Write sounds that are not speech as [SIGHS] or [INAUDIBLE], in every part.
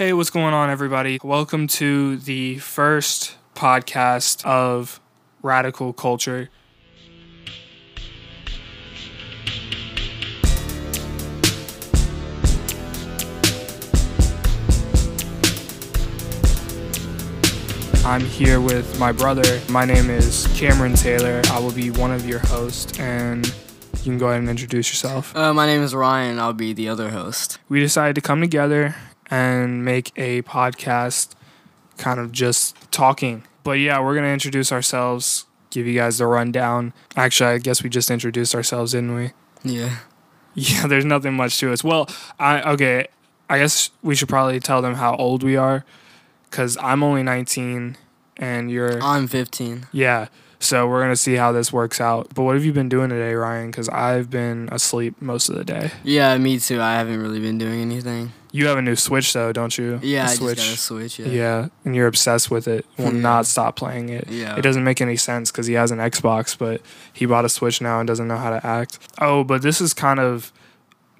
Hey, what's going on, everybody? Welcome to the first podcast of Radical Culture. I'm here with my brother. My name is Cameron Taylor. I will be one of your hosts, and you can go ahead and introduce yourself. Uh, my name is Ryan. I'll be the other host. We decided to come together and make a podcast kind of just talking. But yeah, we're going to introduce ourselves, give you guys the rundown. Actually, I guess we just introduced ourselves, didn't we? Yeah. [LAUGHS] Yeah, there's nothing much to us. Well, I okay, I guess we should probably tell them how old we are cuz I'm only 19 and you're I'm 15. Yeah. So we're going to see how this works out. But what have you been doing today, Ryan? Cuz I've been asleep most of the day. Yeah, me too. I haven't really been doing anything. You have a new Switch though, don't you? Yeah, A I just got a Switch. Yeah. Yeah, and you're obsessed with it. Will Yeah. not stop playing it. Yeah. It doesn't make any sense because he has an Xbox, but he bought a Switch now and doesn't know how to act. Oh, but this is kind of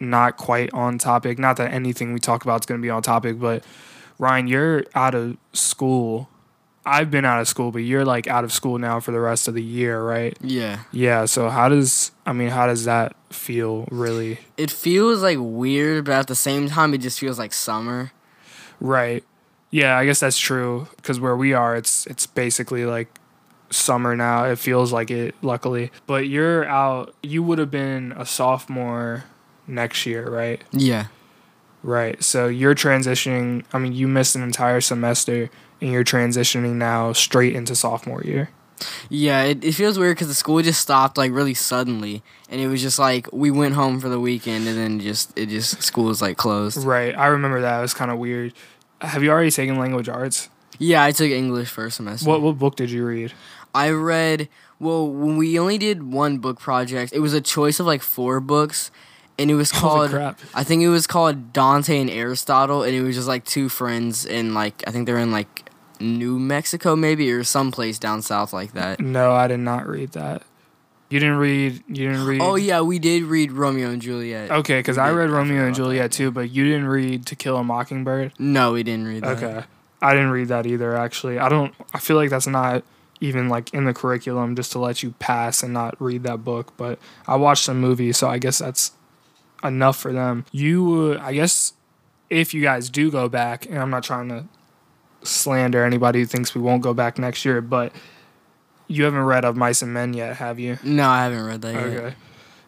not quite on topic. Not that anything we talk about is going to be on topic, but Ryan, you're out of school. I've been out of school, but you're like out of school now for the rest of the year, right? Yeah. Yeah. So how does I mean, how does that feel? Really? It feels like weird, but at the same time, it just feels like summer. Right. Yeah, I guess that's true because where we are, it's it's basically like summer now. It feels like it, luckily. But you're out. You would have been a sophomore next year, right? Yeah. Right. So you're transitioning. I mean, you missed an entire semester, and you're transitioning now straight into sophomore year. Yeah, it, it feels weird because the school just stopped like really suddenly, and it was just like we went home for the weekend, and then just it just school was like closed. Right. I remember that. It was kind of weird. Have you already taken language arts? Yeah, I took English first semester. What what book did you read? I read well when we only did one book project. It was a choice of like four books, and it was [LAUGHS] called crap. I think it was called Dante and Aristotle, and it was just like two friends in like I think they're in like New Mexico maybe or someplace down south like that. No, I did not read that. You didn't read. You didn't read. Oh yeah, we did read Romeo and Juliet. Okay, because I read Romeo and about Juliet too, but you didn't read To Kill a Mockingbird. No, we didn't read that. Okay, I didn't read that either. Actually, I don't. I feel like that's not even like in the curriculum just to let you pass and not read that book. But I watched some movies, so I guess that's enough for them. You, uh, I guess, if you guys do go back, and I'm not trying to slander anybody who thinks we won't go back next year, but you haven't read Of Mice and Men yet, have you? No, I haven't read that yet. Okay.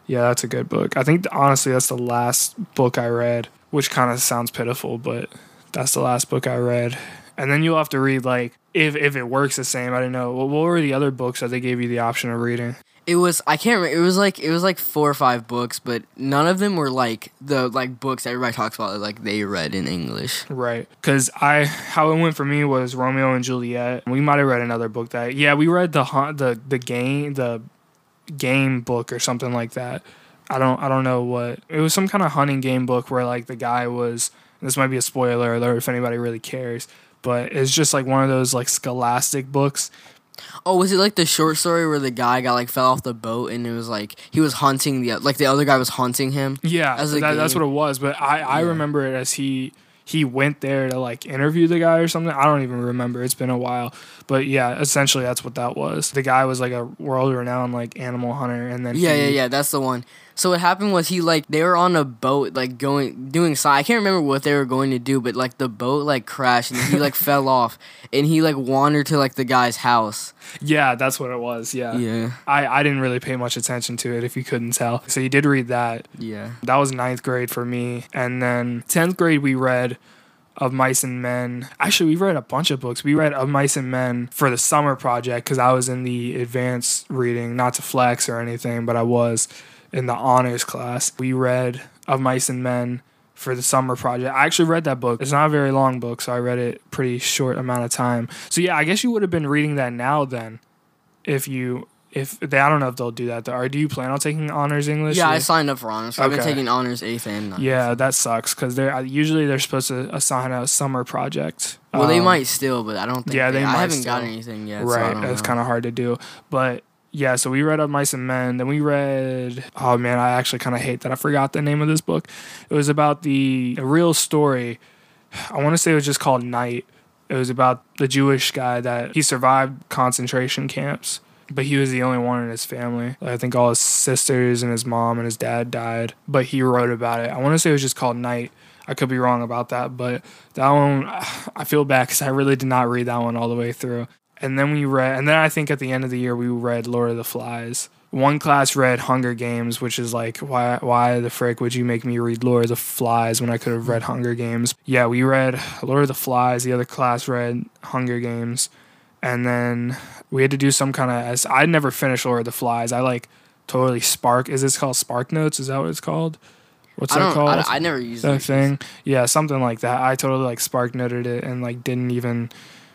Yeah, that's a good book. I think honestly that's the last book I read, which kind of sounds pitiful, but that's the last book I read. And then you'll have to read like if if it works the same. I don't know. What, what were the other books that they gave you the option of reading? It was I can't remember. It was like it was like four or five books, but none of them were like the like books everybody talks about like they read in English. Right. Cuz I how it went for me was Romeo and Juliet. We might have read another book that Yeah, we read the the the game the game book or something like that. I don't I don't know what. It was some kind of hunting game book where like the guy was this might be a spoiler alert if anybody really cares, but it's just like one of those like scholastic books. Oh, was it like the short story where the guy got like fell off the boat and it was like he was haunting the like the other guy was haunting him? Yeah, that, that's what it was. But I, I Yeah. remember it as he he went there to like interview the guy or something. I don't even remember. It's been a while. But yeah, essentially that's what that was. The guy was like a world renowned like animal hunter, and then Yeah, he- yeah, yeah. That's the one. So what happened was he like they were on a boat like going doing sci. I can't remember what they were going to do, but like the boat like crashed and he like [LAUGHS] fell off and he like wandered to like the guy's house. yeah, that's what it was. Yeah. Yeah, I, I didn't really pay much attention to it if you couldn't tell. So you did read that. yeah. That was ninth grade for me. And then 10th grade, we read Of Mice and Men. Actually, we read a bunch of books. We read Of Mice and Men for the summer project because I was in the advanced reading, not to flex or anything, but I was in the honors class. We read Of Mice and Men for the summer project. I actually read that book. It's not a very long book, so I read it pretty short amount of time. So yeah, I guess you would have been reading that now then if you if they I don't know if they'll do that. Or do you plan on taking honors English? Yeah, or- I signed up for honors. So I've been taking honors eighth and ninth. yeah, that sucks because they're usually they're supposed to assign a summer project. Well, they Um, might still, but I don't think. yeah, they, they I haven't gotten anything yet. so right. don't That's kind of hard to do, but yeah. So we read Of Mice and Men. Then we read. Oh man, I actually kind of hate that I forgot the name of this book. It was about the real story I want to say it was just called Night. It was about the Jewish guy that he survived concentration camps, but he was the only one in his family. I think all his sisters and his mom and his dad died, but he wrote about it. I want to say it was just called Night. I could be wrong about that, but that one, [SIGHS] I feel bad because I really did not read that one all the way through. And then we read, and then I think at the end of the year we read Lord of the Flies. One class read Hunger Games, which is like, why, why the frick would you make me read Lord of the Flies when I could have read Hunger Games? Yeah, we read Lord of the Flies. The other class read Hunger Games, and then we had to do some kind of. I never finished Lord of the Flies. I like totally spark. Is this called Spark Notes? Is that what it's called? What's that called? I, I never used that thing. Yeah, something like that. I totally like spark noted it and like didn't even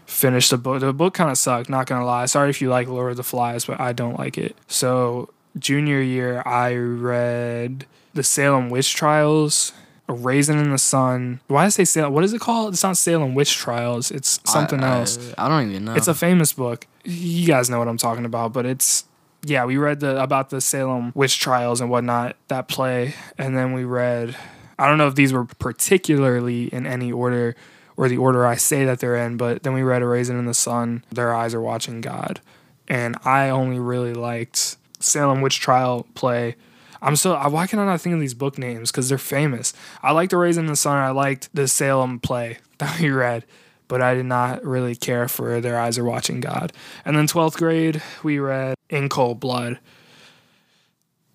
finish the book. The book kind of sucked. Not gonna lie. Sorry if you like Lord of the Flies, but I don't like it. So junior year, I read the Salem Witch Trials. A Raisin in the Sun. Why did I say Salem? What is it called? It's not Salem Witch Trials. It's something I, else. I, I don't even know. It's a famous book. You guys know what I'm talking about, but it's yeah, we read the about the Salem witch trials and whatnot, that play, and then we read I don't know if these were particularly in any order or the order I say that they're in, but then we read A Raisin in the Sun, Their Eyes Are Watching God. And I only really liked Salem Witch Trial play. I'm still why can I not think of these book names? Because they're famous. I liked A Raisin in the Sun, I liked the Salem play [LAUGHS] that we read but I did not really care for Their Eyes Are Watching God. And then 12th grade, we read In Cold Blood,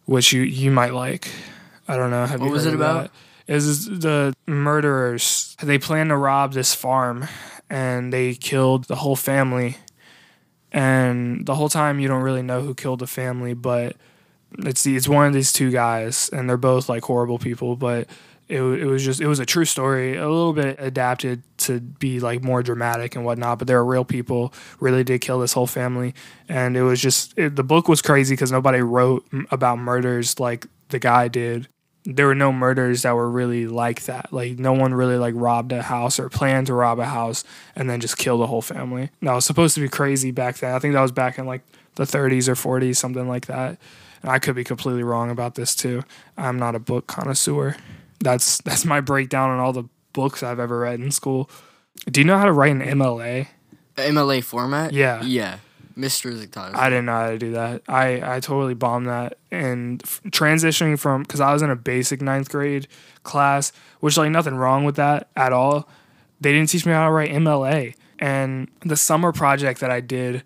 which you, you might like. I don't know. Have What was it about? that? Is the murderers, they plan to rob this farm and they killed the whole family. And the whole time you don't really know who killed the family, but it's it's one of these two guys and they're both like horrible people, but it, it was just it was a true story a little bit adapted to be like more dramatic and whatnot but there were real people really did kill this whole family. And it was just it, the book was crazy because nobody wrote about murders like the guy did there were no murders that were really like that like no one really like robbed a house or planned to rob a house and then just kill the whole family that was supposed to be crazy back then i think that was back in like the 30s or 40s something like that and i could be completely wrong about this too i'm not a book connoisseur that's [LAUGHS] that's my breakdown on all the books I've ever read in school. Do you know how to write an MLA? MLA format. Yeah. Yeah. Mr. Zictatus. I didn't know how to do that. I, I totally bombed that. And f- transitioning from, because I was in a basic ninth grade class, which, like, nothing wrong with that at all. They didn't teach me how to write MLA. And the summer project that I did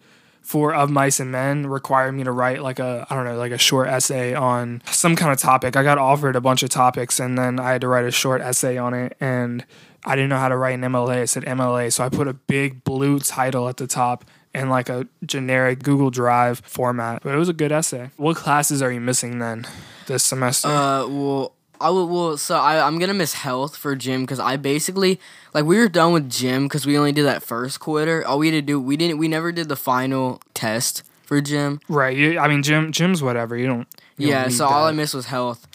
for Of Mice and Men required me to write like a I don't know like a short essay on some kind of topic. I got offered a bunch of topics and then I had to write a short essay on it and I didn't know how to write an MLA. It said MLA, so I put a big blue title at the top and like a generic Google Drive format. But it was a good essay. What classes are you missing then this semester? Uh, well, I would. Well, so I I'm gonna miss health for gym because I basically like we were done with gym because we only did that first quarter. All we had to do we didn't we never did the final test for gym. right. You, I mean, gym gym's whatever. You don't. you don't yeah, need so all I that. missed was health.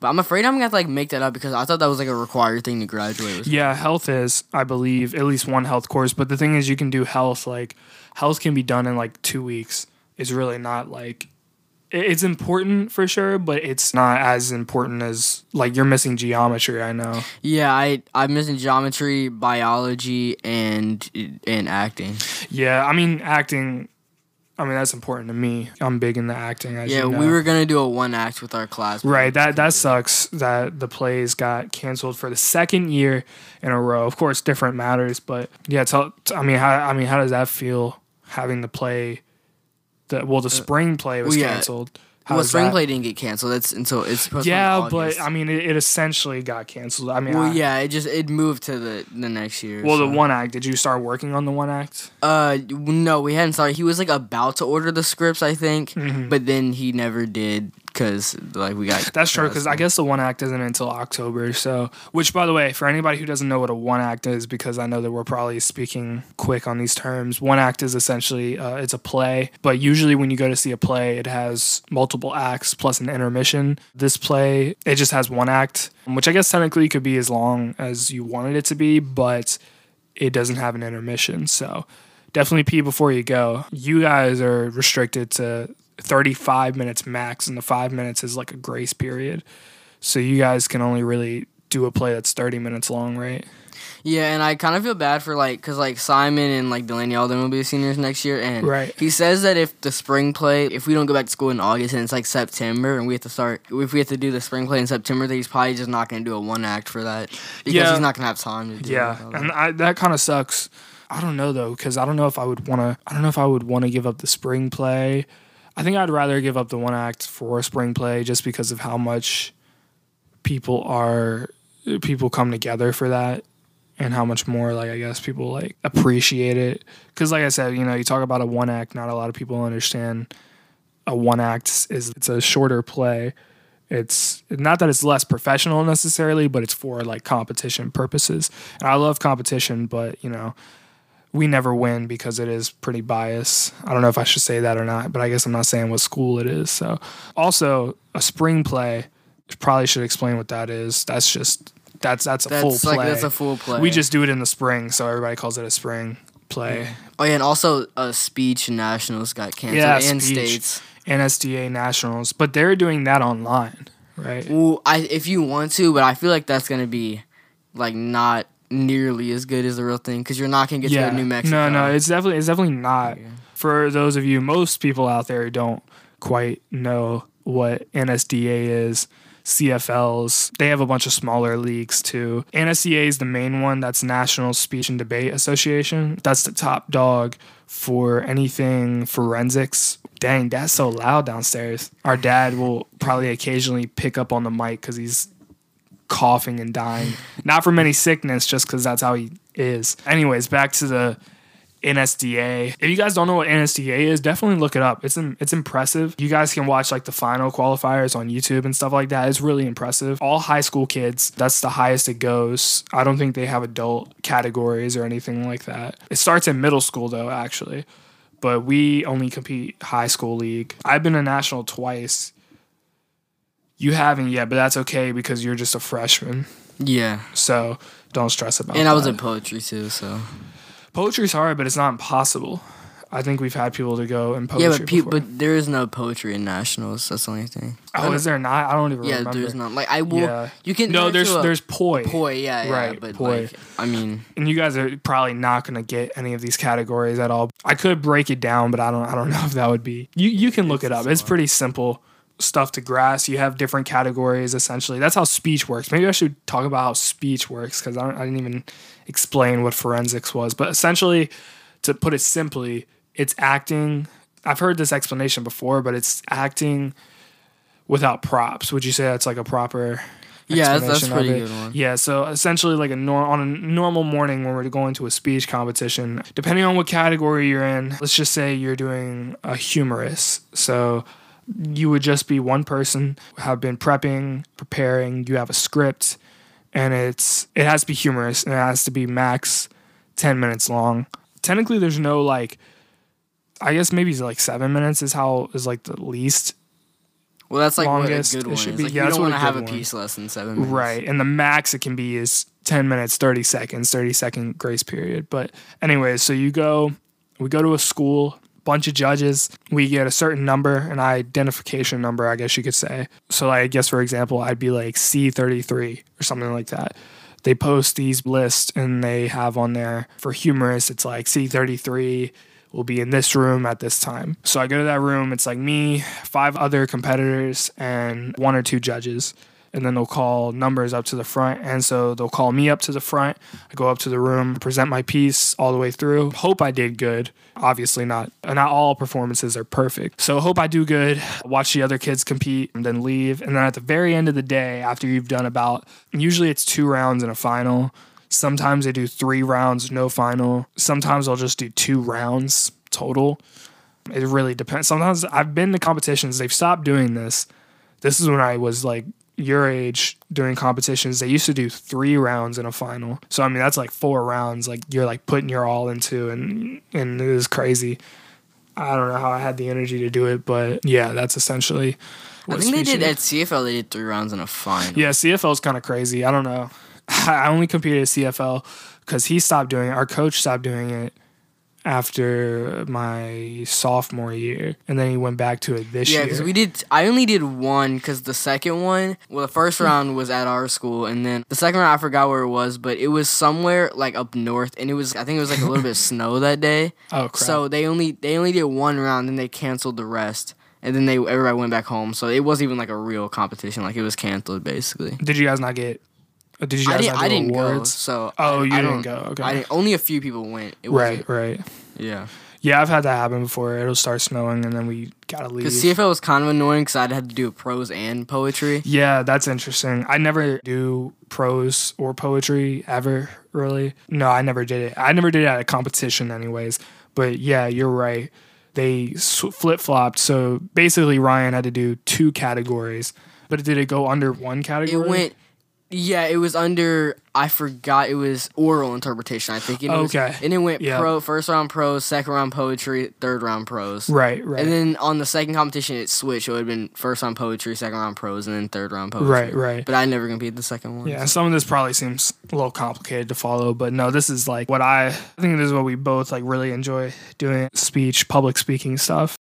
But I'm afraid I'm gonna have to like make that up because I thought that was like a required thing to graduate with. Yeah, health is, I believe, at least one health course. But the thing is, you can do health like health can be done in like two weeks. It's really not like it's important for sure, but it's not as important as like you're missing geometry. I know. Yeah, I I'm missing geometry, biology, and and acting. Yeah, I mean acting. I mean that's important to me. I'm big in the acting. Yeah, you know. we were gonna do a one act with our class. Right, that that sucks that the plays got canceled for the second year in a row. Of course, different matters, but yeah. Tell, I mean, how I mean, how does that feel having the play? The well, the spring play was Uh, well, yeah. canceled. How Well, spring that- play didn't get canceled. That's until it's supposed to. Yeah, but I mean, it, it essentially got canceled. I mean, well, I- yeah, it just it moved to the the next year. Well, so. the one act. Did you start working on the one act? Uh, no, we hadn't started. He was like about to order the scripts, I think, Mm-hmm. but then he never did because like we got. That's true because I guess the one act isn't until October. So, which by the way, for anybody who doesn't know what a one act is, because I know that we're probably speaking quick on these terms, one act is essentially uh, it's a play. But usually, when you go to see a play, it has multiple acts plus an intermission. This play, it just has one act, which I guess technically could be as long as you wanted it to be, but it doesn't have an intermission. So, definitely pee before you go. You guys are restricted to 35 minutes max, and the five minutes is like a grace period. So you guys can only really do a play that's 30 minutes long, right? Yeah, and I kind of feel bad for like, cause like Simon and like Delaney, them will be seniors next year, and Right. he says that if the spring play, if we don't go back to school in August and it's like September, and we have to start, if we have to do the spring play in September, that he's probably just not gonna do a one act for that because Yeah. he's not gonna have time to do. Yeah, all and. I, that kind of sucks. I don't know though, because I don't know if I would want to. I don't know if I would want to give up the spring play. I think I'd rather give up the one act for spring play just because of how much people are people come together for that and how much more like I guess people like appreciate it. Because like I said, you know, you talk about a one act, not a lot of people understand a one act is it's a shorter play. It's not that it's less professional necessarily, but it's for like competition purposes. And I love competition, but you know, we never win because it is pretty biased. I don't know if I should say that or not, but I guess I'm not saying what school it is. So, also a spring play, probably should explain what that is. That's just that's that's a that's full like play. that's a full play. We just do it in the spring, so everybody calls it a spring play. oh yeah, and also uh, speech nationals got canceled Yeah, and speech. states. NSDA nationals, but they're doing that online, right? Well, I if you want to, but I feel like that's gonna be like not nearly as good as the real thing because you're not gonna get to to New Mexico. No, no, it's definitely it's definitely not. Yeah. For those of you, most people out there who don't quite know what NSDA is, CFLs, they have a bunch of smaller leagues too. NSDA is the main one. That's National Speech and Debate Association. That's the top dog for anything forensics. Dang, that's so loud downstairs. Our dad will probably occasionally pick up on the mic because he's coughing and dying. Not from any sickness, just because that's how he is. Anyways, back to the NSDA. If you guys don't know what NSDA is, definitely look it up. It's it's impressive. You guys can watch like the final qualifiers on YouTube and stuff like that. It's really impressive. All high school kids. That's the highest it goes. I don't think they have adult categories or anything like that. It starts in middle school though, actually. But we only compete high school league. I've been a national twice. You haven't yet, but that's okay because you're just a freshman. Yeah, So don't stress about it. and I was that. in poetry too, so Poetry's hard, but it's not impossible. I think we've had people to go in poetry yeah, but pe- but there is no poetry in nationals. That's the only thing. oh, is there not? I don't even remember. Yeah, remember. there's not. Like I will. Yeah. You can No, there's there's poi. poi. Yeah, yeah. Right, but poi. like, I mean, and you guys are probably not gonna get any of these categories at all. I could break it down, but I don't I don't know [LAUGHS] if that would be. You you can look it up. It's pretty simple stuff to grasp. You have different categories essentially. That's how speech works. Maybe I should talk about how speech works because I, I didn't even explain what forensics was. But essentially, to put it simply, it's acting. I've heard this explanation before, but it's acting without props. Would you say that's like a proper? yeah, that's, that's explanation of pretty it? good one. Yeah, so essentially, like a nor- on a normal morning when we're going to a speech competition, depending on what category you're in, let's just say you're doing a humorous. So you would just be one person, have been prepping, preparing. You have a script, and it's it has to be humorous, and it has to be max ten minutes long. Technically, there's no like. I guess maybe it's like seven minutes is how is like the least Well, that's like longest what a good it one should be. Like, Yeah, you don't want to have a piece less than seven minutes. Right. And the max it can be is 10 minutes, 30 seconds, 30 second grace period. But anyways, so you go, we go to a school, bunch of judges, we get a certain number, an identification number, I guess you could say. So like, I guess for example, I'd be like C33 or something like that. They post these lists and they have on there for humorous, it's like C33 will be in this room at this time. So I go to that room, it's like me, five other competitors, and one or two judges. And then they'll call numbers up to the front. And so they'll call me up to the front. I go up to the room, present my piece all the way through. Hope I did good. Obviously, not not all performances are perfect. So hope I do good. Watch the other kids compete and then leave. And then at the very end of the day, after you've done about usually it's two rounds in a final. Sometimes they do three rounds, no final. Sometimes they'll just do two rounds total. It really depends. Sometimes I've been to competitions, they've stopped doing this. This is when I was like your age doing competitions. They used to do three rounds in a final. So I mean that's like four rounds like you're like putting your all into and and it is crazy. I don't know how I had the energy to do it, but yeah, that's essentially I think they did at CFL. They did three rounds in a final. Yeah, CFL is kind of crazy. I don't know. [LAUGHS] I only competed at CFL because he stopped doing it. Our coach stopped doing it after my sophomore year, and then he went back to it this Yeah, year. because we did. I only did one because the second one, well, the Hmm. first round was at our school, and then the second round I forgot where it was, but it was somewhere like up north, and it was I think it was like a little bit of [LAUGHS] snow that day. oh crap! So they only they only did one round, and they canceled the rest, and then they everybody went back home. So it wasn't even like a real competition; like it was canceled basically. did you guys not get? Uh, Did you guys I didn't. I didn't go. So Oh, I, you I didn't go, okay. I didn't, only a few people went. It Right, right. Yeah. Yeah, I've had that happen before. It'll start snowing, and then we gotta leave. Because CFL was kind of annoying because I'd had to do prose and poetry. Yeah, that's interesting. I never do prose or poetry ever, really. No, I never did it. I never did it at a competition, anyways. But yeah, you're right. They flip flopped. So basically, Ryan had to do two categories. But did it go under one category? It went. Yeah, it was under. I forgot it was oral interpretation. I think. And it was- and it went Yeah. pro first round prose, second round poetry, third round prose. Right, right. And then on the second competition, it switched. It would have been first round poetry, second round prose, and then third round poetry. Right, right. But I never competed the second one. Yeah, some of this probably seems a little complicated to follow, but no, this is like what I, I think this is what we both like really enjoy doing speech, public speaking stuff.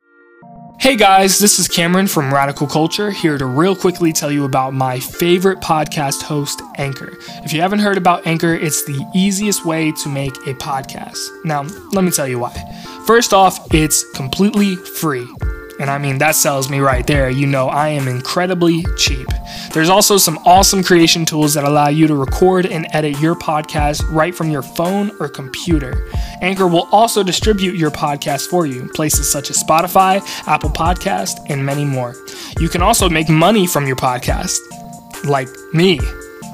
Hey guys, this is Cameron from Radical Culture here to real quickly tell you about my favorite podcast host, Anchor. If you haven't heard about Anchor, it's the easiest way to make a podcast. Now, let me tell you why. First off, it's completely free. And I mean, that sells me right there. You know, I am incredibly cheap. There's also some awesome creation tools that allow you to record and edit your podcast right from your phone or computer. Anchor will also distribute your podcast for you, places such as Spotify, Apple Podcast, and many more. You can also make money from your podcast, like me,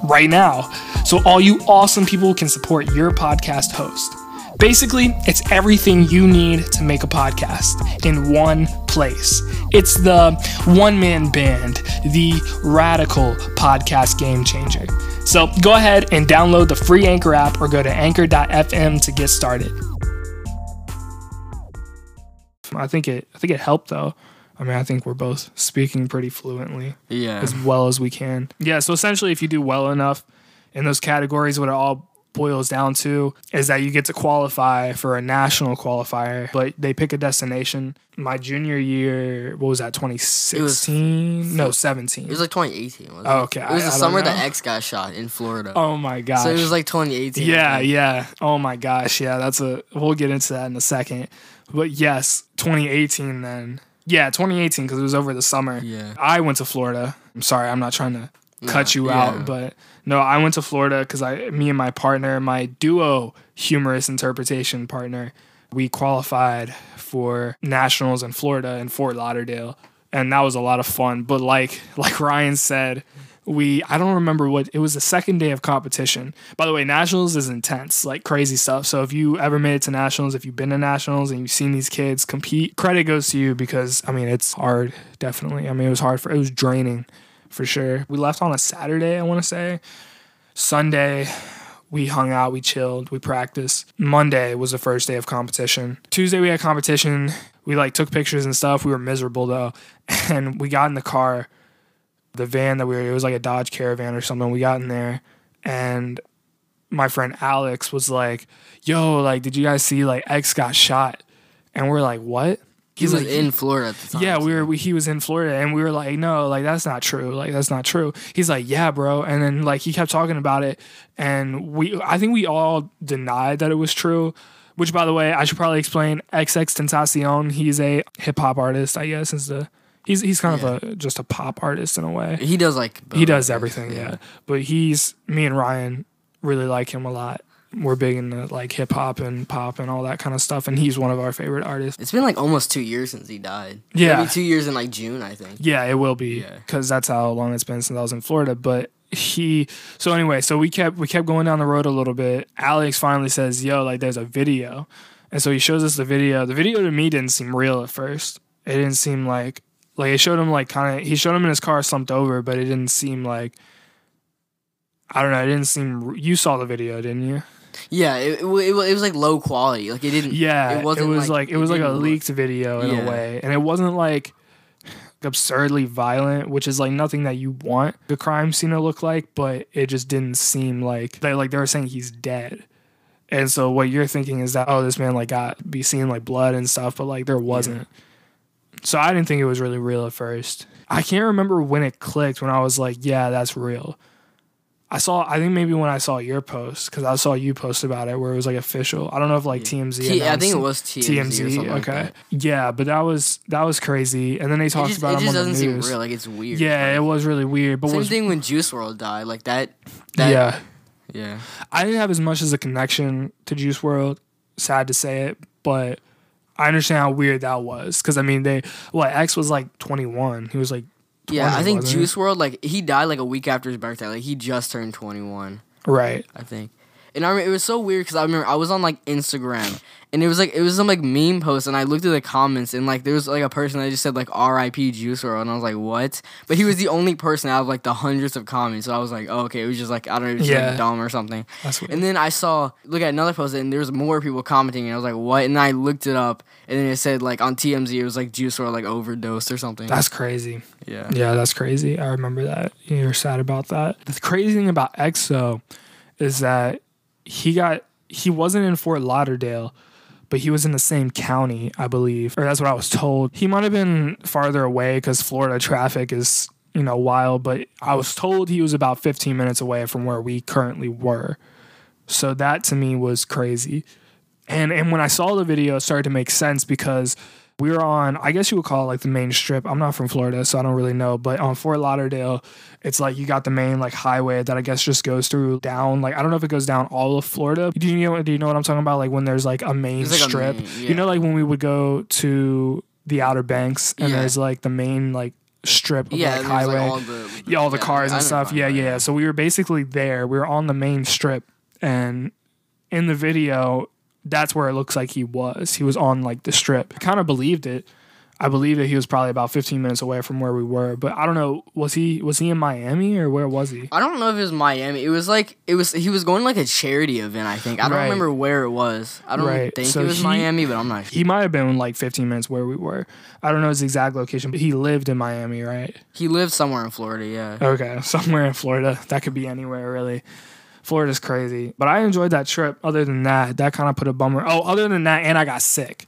right now. So all you awesome people can support your podcast host. Basically, it's everything you need to make a podcast in one place. it's the one man band, the radical podcast game changer. So go ahead and download the free Anchor app or go to anchor.fm to get started. I think it I think it helped though. I mean, I think we're both speaking pretty fluently Yeah. as well as we can. Yeah, so essentially if you do well enough in those categories what it all boils down to is that you get to qualify for a national qualifier, but they pick a destination. My junior year, what was that, 2016? no, 17. It was like 2018. Wasn't Oh, okay, It was I- the I summer that. X got shot in Florida. oh my gosh. so it was like 2018. Yeah, yeah. Oh my gosh. Yeah, that's a we'll get into that in a second. But yes, 2018 then. Yeah, 2018 because it was over the summer. Yeah. I went to Florida. I'm sorry, I'm not trying to cut No, you yeah. out, but no, I went to Florida because I, me and my partner, my duo humorous interpretation partner, we qualified for nationals in Florida in Fort Lauderdale, and that was a lot of fun. But like [LAUGHS] like Ryan said, we I don't remember what it was the second day of competition. By the way, nationals is intense, like crazy stuff. So if you ever made it to nationals, if you've been to nationals and you've seen these kids compete, credit goes to you because I mean it's hard, definitely. I mean it was hard for it was draining for sure. We left on a Saturday, I want to say. Sunday, we hung out, we chilled, we practiced. Monday was the first day of competition. Tuesday we had competition. We like took pictures and stuff. We were miserable though. [LAUGHS] And we got in the car, the van that we were it was like a Dodge Caravan or something. We got in there and my friend Alex was like, "Yo, like did you guys see like X got shot?" And we're like, "What?" He was like, in Florida at the time. yeah, we were. We, he was in Florida, and we were like, "No, like that's not true. Like that's not true." He's like, "Yeah, bro." And then like he kept talking about it, and we, I think we all denied that it was true. Which, by the way, I should probably explain. XXXTentacion. He's a hip hop artist. I guess is the. He's he's kind of a just a pop artist in a way. He does like. He does everything, think. yeah. But he's me and Ryan really like him a lot. We're big into like hip hop and pop and all that kind of stuff, and he's one of our favorite artists. It's been like almost two years since he died. Yeah. Maybe two years in like June, I think. Yeah, it will be Yeah. because that's how long it's been since I was in Florida. But he, so anyway, so we kept we kept going down the road a little bit. Alex finally says, "Yo, like there's a video," and so he shows us the video. The video to me didn't seem real at first. It didn't seem like like it showed him like kind of he showed him in his car slumped over, but it didn't seem like. I don't know. It didn't seem. You saw the video, didn't you? Yeah, it, it, it, was like low quality. Like it didn't. Yeah, it wasn't was like, like, it was like a look- leaked video in Yeah. a way, and it wasn't like absurdly violent, which is like nothing that you want the crime scene to look like. But it just didn't seem like they like they were saying he's dead. And so what you're thinking is that oh this man like got be seeing like blood and stuff, but like there wasn't. So I didn't think it was really real at first. I can't remember when it clicked when I was like, yeah, that's real. I saw I think maybe when I saw your post because I saw you post about it where it was like official. I don't know if like TMZ. T- I think it was TMZ. or TMZ. something like okay, that. yeah, but that was that was crazy. And then they It talked just, about it him just on the doesn't seem real. Like it's weird. Yeah, it was really weird. But Same was thing when Juice WRLD died. Like that. That yeah, Yeah. I didn't have as much as a connection to Juice WRLD. Sad to say it, but I understand how weird that was. Because I mean, they what X was like 21. He was like Yeah, I think? Juice WRLD like he died like a week after his birthday. Like he just turned 21. right. I think. And I remember, it was so weird because I remember I was on like Instagram and it was like it was some like meme post and I looked at the comments and like there was like a person that just said like R.I.P. Juice WRLD and I was like what? But he was the only person out of like the hundreds of comments. So I was like oh, okay, it was just like I don't know, just, Yeah. like dumb or something. That's weird. And then I saw look at another post and there was more people commenting and I was like what? And I looked it up and then it said like on TMZ it was like Juice WRLD like overdosed or something. That's crazy. yeah. Yeah, that's crazy. I remember that. You were sad about that. The crazy thing about EXO is that he got he wasn't in Fort Lauderdale, but he was in the same county, I believe, or that's what I was told. He might have been farther away because Florida traffic is you know wild, but I was told he was about 15 minutes away from where we currently were. So that to me was crazy. And and when I saw the video, it started to make sense because we were on, I guess you would call it like the main strip. I'm not from Florida, so I don't really know. But on Fort Lauderdale, it's like you got the main like highway that I guess just goes through down. Like I don't know if it goes down all of Florida. Do you know? Do you know what I'm talking about? Like when there's like a main like, a strip. main- You know, like when we would go to the Outer Banks and Yeah. there's like the main like strip of Yeah, like highway like all the yeah, all the yeah, cars and stuff. Yeah, yeah. So we were basically there. We were on the main strip, and in the video, that's where it looks like he was. He was on like the strip. I kind of believed it. I believe that he was probably about 15 minutes away from where we were, but I don't know. Was he was he in Miami or where was he? I don't know if it was Miami. It was like it was he was going to like a charity event. I think I don't Right. remember where it was. I don't Right. think So it was he- Miami, but I'm not sure. He might have been like 15 minutes where we were. I don't know his exact location, but he lived in Miami, right? He lived somewhere in Florida. Yeah. Okay, [LAUGHS] somewhere in Florida. That could be anywhere, really. Florida's crazy. But I enjoyed that trip. Other than that, that kind of put a bummer. Oh, other than that, and I got sick.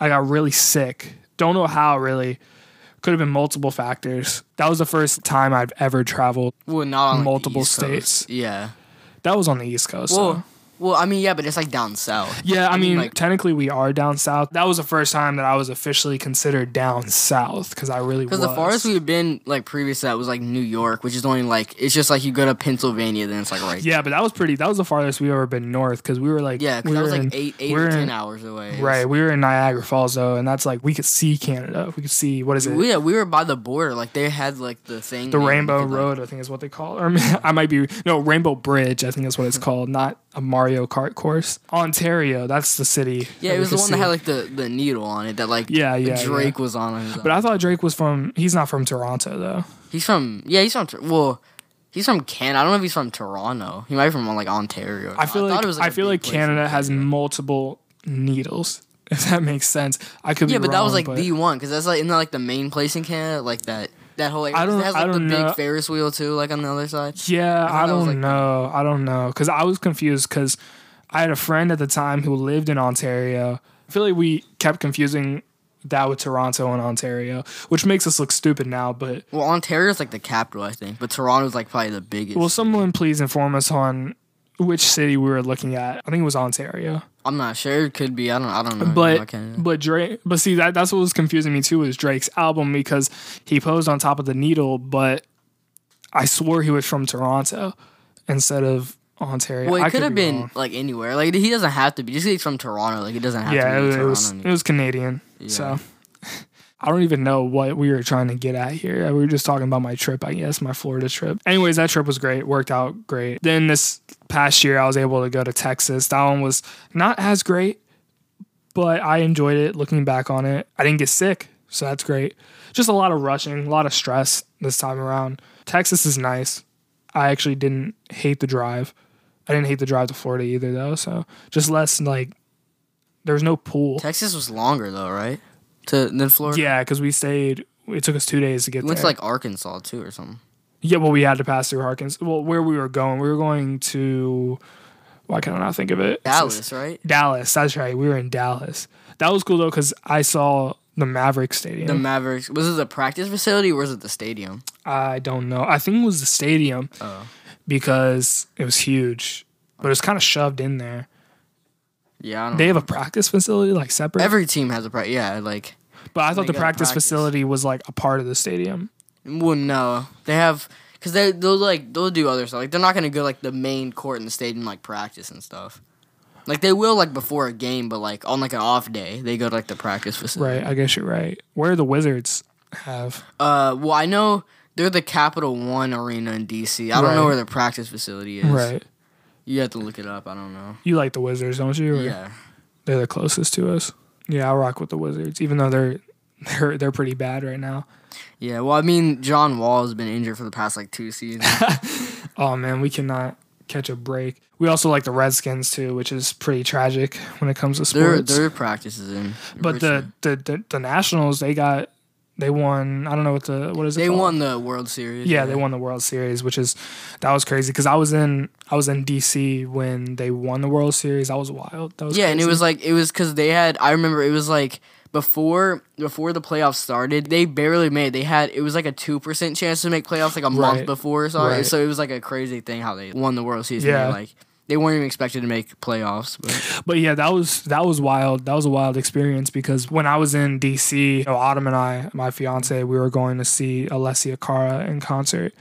I got really sick. Don't know how, really. Could have been multiple factors. That was the first time I've ever traveled. Well, not on like, the Multiple East Coast. states. Yeah. That was on the East Coast. so- Well, I mean, yeah, but it's like down south. Yeah, I I mean, mean, like- technically we are down south. That was the first time that I was officially considered down south because I really was. Because the farthest we've been like previous to that was like New York, which is only like it's just like you go to Pennsylvania, then it's like right. Yeah, but that was pretty. That was the farthest we've ever been north because we were like Yeah, we that was were like eight, eight or ten in- hours away. Right, we were in Niagara Falls though, and that's like we could see Canada. We could see what is it? Yeah, we were by the border. Like they had like the thing. the Rainbow could, like- Road, I think is what they call it. Or [LAUGHS] I might be no Rainbow Bridge. I think that's what it's [LAUGHS] called. Not a Mario Kart course. Ontario, that's the city. Yeah, it was the could one that had like the, the needle on it that like Yeah, yeah, Drake was on. His But I thought Drake was from. He's not from Toronto though. he's from yeah he's from Tor- well he's from Canada. I don't know if he's from Toronto. He might be from like Ontario. I feel thought like, it was, I a feel like Canada has multiple needles. [LAUGHS] If that makes sense, I could yeah, be but that was like but- the one because that's like isn't that like the main place in Canada like that that whole like, I don't- it has I like the don't big know. Ferris wheel too like on the other side. Yeah, I I, that was, don't like, know. I don't know because I was confused because I had a friend at the time who lived in Ontario. I feel like we kept confusing that with Toronto and Ontario, which makes us look stupid now. But Well, Ontario's like the capital, I think, but Toronto's like probably the biggest. will someone please inform us on which city we were looking at? I think it was Ontario. I'm not sure. It could be. I don't. I don't know. But but Drake, but see that that's what was confusing me too was Drake's album because he posed on top of the needle, but I swore he was from Toronto instead of Ontario. well, I it could have be been wrong. like anywhere. Like he doesn't have to be. Just he's from Toronto. Like he doesn't have yeah, to be it, Toronto. was it was Canadian. Yeah. So I don't even know what we were trying to get at here. We were just talking about my trip, I guess, my Florida trip. Anyways, that trip was great, worked out great. Then this past year, I was able to go to Texas. That one was not as great, but I enjoyed it. Looking back on it, I didn't get sick, so that's great. Just a lot of rushing, a lot of stress this time around. Texas is nice. I actually didn't hate the drive. I didn't hate the drive to Florida either, though. So just less like there was no pool. Texas was longer though, right? To than Florida. Yeah, because we stayed. It took us two days to get We went there. to like Arkansas too or something. yeah, well, we had to pass through Harkins. Well, where we were going, we were going to Why can I not think of it? Dallas, just- right? Dallas. That's right. We were in Dallas. That was cool though because I saw the Maverick Stadium. The Mavericks. Was it the practice facility or was it the stadium? I don't know. I think it was the stadium Oh. because it was huge, but it was kind of shoved in there. Yeah, They know. have a practice facility like separate. Every team has a practice. Yeah, like but I thought the practice, practice. facility was like a part of the stadium. well, no, they have because they they'll like they'll do other stuff. Like they're not gonna go like the main court in the stadium like practice and stuff. Like they will like before a game, but like on like an off day, they go to like the practice facility. Right. I guess you're right. Where do the Wizards have? Uh, well, I know they're the Capital One Arena in DC. I don't know where the practice facility is. Right. You have to look it up. I don't know. You like the Wizards, don't you? Or Yeah. They're the closest to us. Yeah, I rock with the Wizards, even though they're [LAUGHS] they're they're pretty bad right now. Yeah. Well, I mean, John Wall has been injured for the past like two seasons. [LAUGHS] Oh man, we cannot catch a break. We also like the Redskins too, which is pretty tragic when it comes to sports. their practice is in. but the, the the the Nationals, they got they won. I don't know what the what is it? they called? won the World Series. Yeah, they won the World Series, which is that was crazy because I was in I was in DC when they won the World Series. That was wild. That was Yeah, and it was like it was because they had. I remember it was like before before the playoffs started, they barely made. They had it was like a two percent chance to make playoffs like a month Right. before. So Right. so it was like a crazy thing how they won the World Series. Yeah. Yeah, like they weren't even expected to make playoffs. But But yeah, that was that was wild. That was a wild experience because when I was in DC, you know, Autumn and I, my fiance, we were going to see Alessia Cara in concert.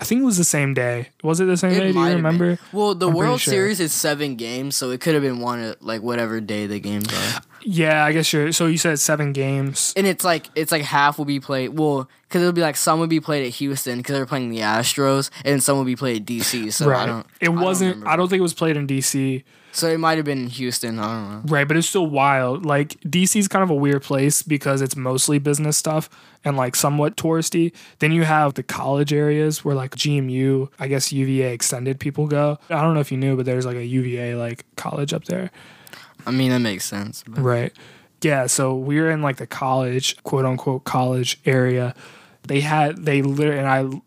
I think it was the same day. Was it the same It day? Do you have been. remember? well, the I'm World sure. Series is seven games, so it could have been one like whatever day the games are. Yeah, I guess you're. So you said seven games. and it's like it's like half will be played. Well, because it'll be like some would be played at Houston because they're playing the Astros, and some will be played at DC. So I don't. it I don't wasn't. I don't think it was played in DC. So it might have been in Houston. I don't know. Right, but it's still wild. Like DC's kind of a weird place because it's mostly business stuff and like somewhat touristy. Then you have the college areas where like GMU, I guess UVA extended people go. I don't know if you knew, but there's like a UVA like college up there. I mean that makes sense. But Right. Yeah, so we were in like the college, quote unquote college area. They had they literally and I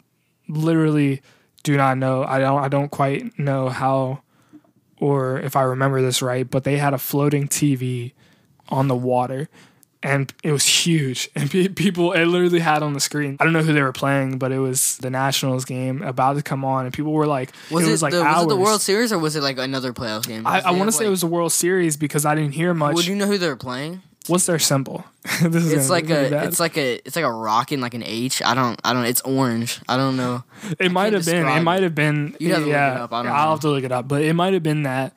literally do not know. I don't I don't quite know how or if I remember this right, but they had a floating TV on the water and it was [LAUGHS] huge and pe- people it literally had on the screen i don't know who they were playing but it was the nationals game about to come on and people were like was it it, was like the, hours. was it the World Series or was it like another playoff game? i, I want to say it was the world series because i didn't hear much Would you know who they were playing? What's their symbol [LAUGHS] this is It's like a, bad. it's like a, it's like a rock and like an H. I don't, I don't. It's orange. I don't know. It might have been. It might have been. You'd have to look yeah, it up, I don't I'll know. have to look it up. But it might have been that.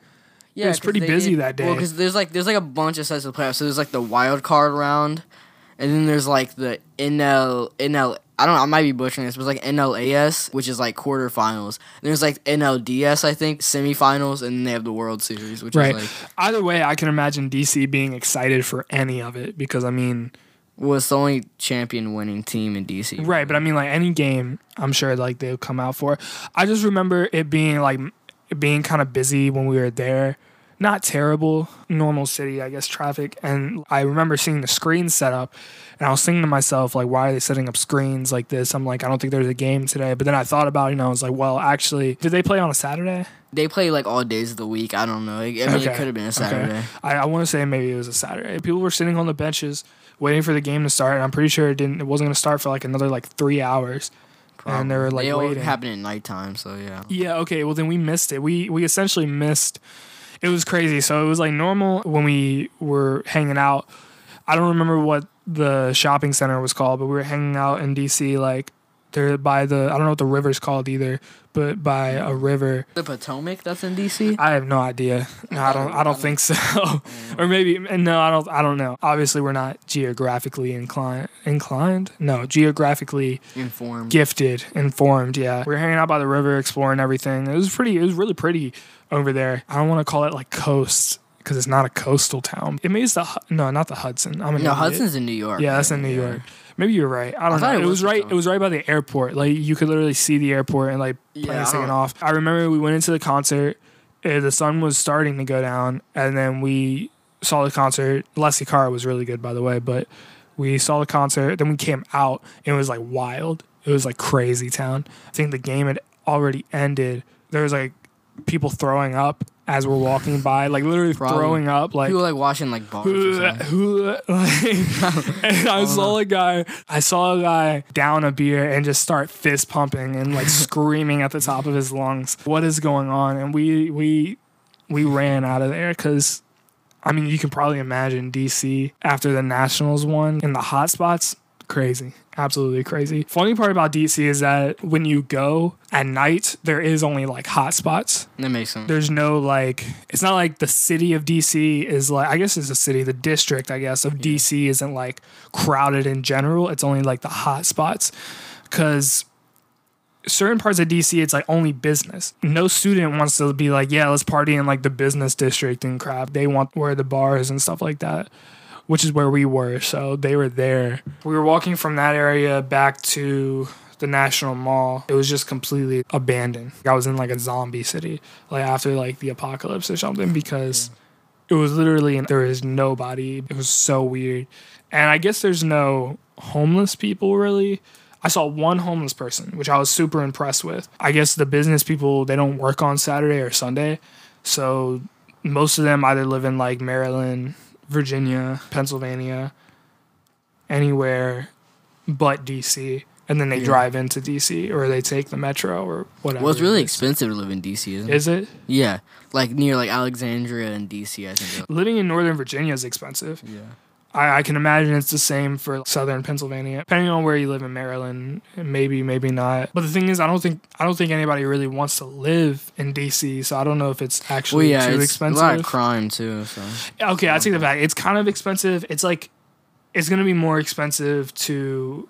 Yeah, was 'cause pretty busy did- that Well, day. because there's like there's like a bunch of sets of playoffs. So there's like the wild card round, and then there's like the NL NL. I don't. know, I might be butchering this, but it's like NLAS, which is like quarterfinals. And there's like NLDS, I think, semifinals, and then they have the World Series, which Right. is like Either way, I can imagine DC being excited for any of it because I mean, well, it's the only champion winning team in DC. right? But I mean, like any game, I'm sure like they'll come out for. I just remember it being like being kind of busy when we were there. Not terrible, normal city, I guess, traffic. And I remember seeing the screens set up, and I was thinking to myself, like, why are they setting up screens like this? I'm like, I don't think there's a game today. But then I thought about it, and I was like, well, actually, did they play on a Saturday? They play like all days of the week. I don't know. I mean, Okay. it could have been a Saturday. I, I want to say maybe it was a Saturday. People were sitting on the benches waiting for the game to start, and I'm pretty sure it didn't. It wasn't going to start for like another like three hours. And they were like they all waiting. happen at nighttime, so yeah. Yeah. Okay. Well, then we missed it. We we essentially missed. It was crazy. So it was like normal when we were hanging out. I don't remember what the shopping center was called, but we were hanging out in DC, like there by the I don't know what the river's called either, but by a river. The Potomac that's in DC. I have no idea. No, I don't. I don't think so. [LAUGHS] or maybe and no, I don't. I don't know. Obviously, we're not geographically inclined. Inclined? No, geographically Informed. gifted, informed. Yeah, we were hanging out by the river, exploring everything. It was pretty. It was really pretty over there. I don't want to call it like coast because it's not a coastal town. It means the no, not the Hudson. I'm an no, idiot. Hudson's in New York. Yeah, that's in New York. Maybe you're right. I don't I know. it It was, was right. It was right by the airport. Like you could literally see the airport and like planes I taking off. I remember we went into the concert. uh, The sun was starting to go down, and then we saw the concert. Alessia Cara was really good, by the way. But we saw the concert. Then we came out. And it was like wild. It was like crazy town. I think the game had already ended. There was like people throwing up as we're walking by, like literally Probably. throwing up, like. People like washing like bars. [LAUGHS] [LAUGHS] like, and I saw a guy. I saw a guy down a beer and just start fist pumping and like [LAUGHS] screaming at the top of his lungs. What is going on? And we we we ran out of there because, I mean, you can probably imagine DC after the Nationals won in the hot spots. Crazy, absolutely crazy. Funny part about DC is that when you go at night, there is only like hot spots. That makes sense. there's no like it's not like the city of DC is like I guess it's a city the district I guess of DC isn't like crowded in general. It's only like the hot spots. Cuz certain parts of DC it's like only business. No student wants to be like yeah let's party in like the business district and crap. They want where the bars and stuff like that which is where we were so they were there we were walking from that area back to the National Mall, it was just completely abandoned. I was in like a zombie city, like after like the apocalypse or something, because it was literally there is nobody. It was so weird, and I guess there's no homeless people really. I saw one homeless person, which I was super impressed with. I guess the business people they don't work on Saturday or Sunday, so most of them either live in like Maryland, Virginia, Pennsylvania, anywhere but DC. And then they Yeah. drive into DC or they take the metro or whatever. Well, it's really it expensive to live in DC, isn't it? Is it? Yeah, like near like Alexandria and DC, I think. Living in Northern Virginia is expensive. Yeah. I, I can imagine it's the same for Southern Pennsylvania, depending on where you live in Maryland. Maybe, maybe not. But the thing is, I don't think I don't think anybody really wants to live in DC. So I don't know if it's Well, actually yeah, too it's expensive. a lot of crime too. So Okay, I take that back. It's kind of expensive. It's like it's gonna be more expensive to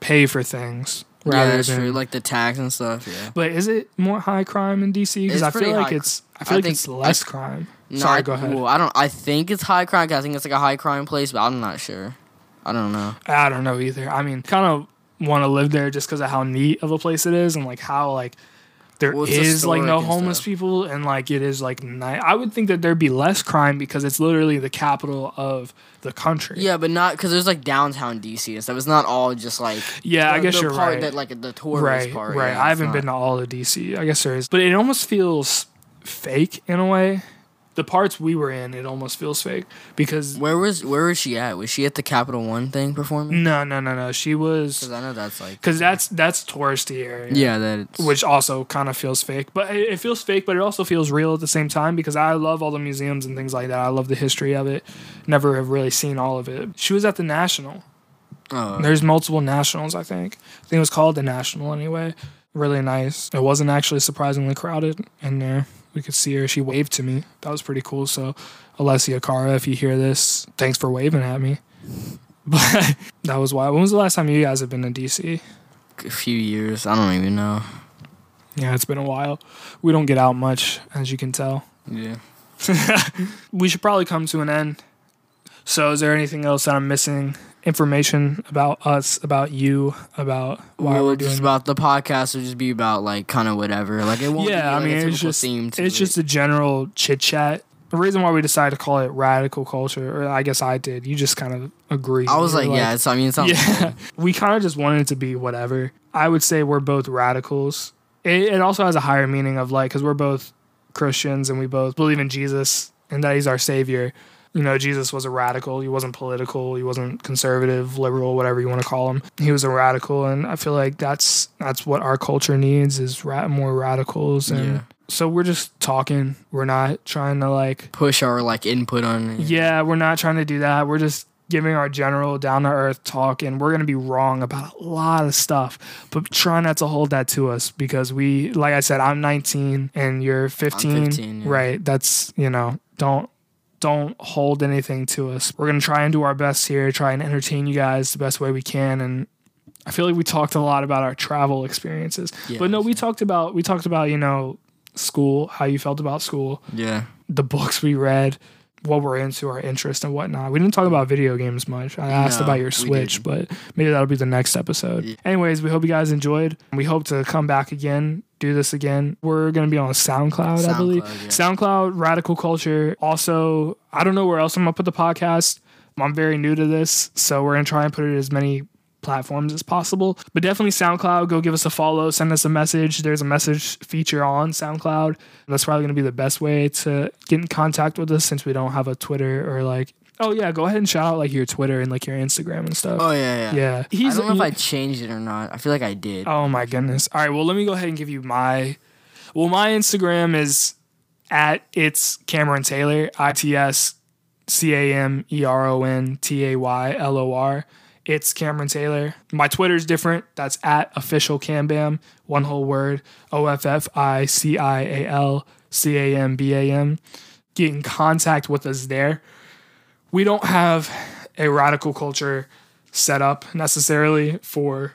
pay for things yeah, rather that's than. true. Like the tax and stuff. Yeah. but is it more high crime in DC? Because I feel like high it's. I I feel like think- it's less crime. No, Sorry, I, go ahead. Well, I don't. I think it's high crime. I think it's like a high crime place, but I'm not sure. I don't know. I don't know either. I mean, kind of want to live there just because of how neat of a place it is and like how like there Well, is like no homeless stuff. people and like it is like night. I would think that there'd be less crime because it's literally the capital of the country. Yeah, but not because there's like downtown DC and stuff. It's not all just like Yeah, I guess the you're part right. That like the tourist right, part. right. yeah, I haven't not- been to all of DC. I guess there is, but it almost feels fake in a way. The parts we were in, it almost feels fake because Where was where was she at? Was she at the Capital One thing performing? no, no, no, no. She was Because I know that's like because that's that's touristy area. yeah, that it's, which also kind of feels fake. But it, it feels fake, but it also feels real at the same time because I love all the museums and things like that. I love the history of it. Never have really seen all of it. She was at the National. oh, There's multiple Nationals, I think. I think it was called the National anyway. Really nice. It wasn't actually surprisingly crowded in there. We could see her. She waved to me. That was pretty cool. So, Alessia Cara, if you hear this, thanks for waving at me. [LAUGHS] But that was why. When was the last time you guys have been to DC? a few years. I don't even know. Yeah, it's been a while. We don't get out much, as you can tell. Yeah. [LAUGHS] we should probably come to an end. So, is there anything else that I'm missing? Information about us, about you, about why well, we're just doing about the podcast will just be about like kind of whatever. Like it won't. Yeah, be, I mean, a it's just- theme to It's it. just a general chit chat. The reason why we decided to call it radical culture, or I guess I did. You just kind of agree. I was were like, yeah. It's. I mean, it sounds. yeah. [LAUGHS] We kind of just wanted it to be whatever. I would say we're both radicals. It, it also has a higher meaning of like, because we're both Christians and we both believe in Jesus and that he's our savior. You know, Jesus was a radical. He wasn't political. He wasn't conservative, liberal, whatever you want to call him. He was a radical, and I feel like that's that's what our culture needs is ra- more radicals. And Yeah. so we're just talking. We're not trying to like Push our like input on. it. yeah, we're not trying to do that. We're just giving our general down to earth talk, and we're gonna be wrong about a lot of stuff. But try not to hold that to us because we, like I said, I'm 19 and you're 15. 15, yeah. Right? That's you know, don't don't hold anything to us. We're gonna try and do our best here, try and entertain you guys the best way we can, and. I feel like we talked a lot about our travel experiences, Yeah, but no, we talked about we talked about you know school, how you felt about school, Yeah. the books we read, what we're into, our interest and whatnot. We didn't talk about video games much. I asked No, about your Switch, but maybe that'll be the next episode. Yeah. Anyways, we hope you guys enjoyed. We hope to come back again, do this again. We're gonna be on SoundCloud, I believe. SoundCloud, yeah. SoundCloud, Radical Culture. Also, I don't know where else I'm gonna put the podcast. I'm very new to this, so we're gonna try and put it as many platforms as possible. But definitely SoundCloud, go give us a follow, send us a message. There's a message feature on SoundCloud. That's probably going to be the best way to get in contact with us since we don't have a Twitter or like, oh yeah, go ahead and shout out like your Twitter and like your Instagram and stuff. Oh yeah, yeah. yeah. I He's, don't know if I changed it or not. I feel like I did. Oh my goodness. All right, well, let me go ahead and give you my. Well, my Instagram is at it's Cameron Taylor, I T S C A M E R O N T A Y L O R. It's Cameron Taylor. My Twitter's different. That's at official Cambam, one whole word. O F F I C I A L C A M B A M. Get in contact with us there. We don't have a radical culture set up necessarily for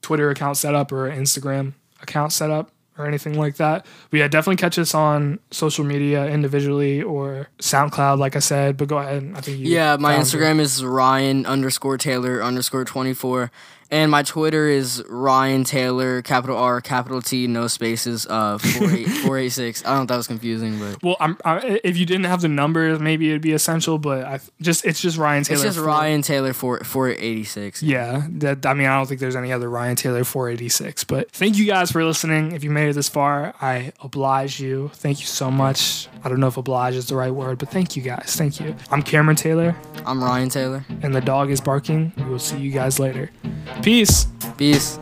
Twitter account setup or Instagram account setup or anything like that. But yeah, definitely catch us on social media individually or SoundCloud, like I said. But go ahead. I think you Yeah, my. Instagram is Ryan underscore Taylor underscore twenty four, and my Twitter is Ryan Taylor capital R capital T no spaces uh four eight [LAUGHS] four eight six. I don't know if that was confusing, but Well, I'm, I, if you didn't have the numbers, maybe it'd be essential. But I just it's just Ryan Taylor. it's just for- Ryan Taylor four four eighty six. Yeah, that I mean, I don't think there's any other Ryan Taylor 486. But thank you guys for listening. If you made it this far, I oblige you. Thank you so much. I don't know if oblige is the right word, but thank you guys. Thank you. I'm Cameron Taylor, I'm Ryan Taylor. and the dog is barking. We will see you guys later. Peace. Peace.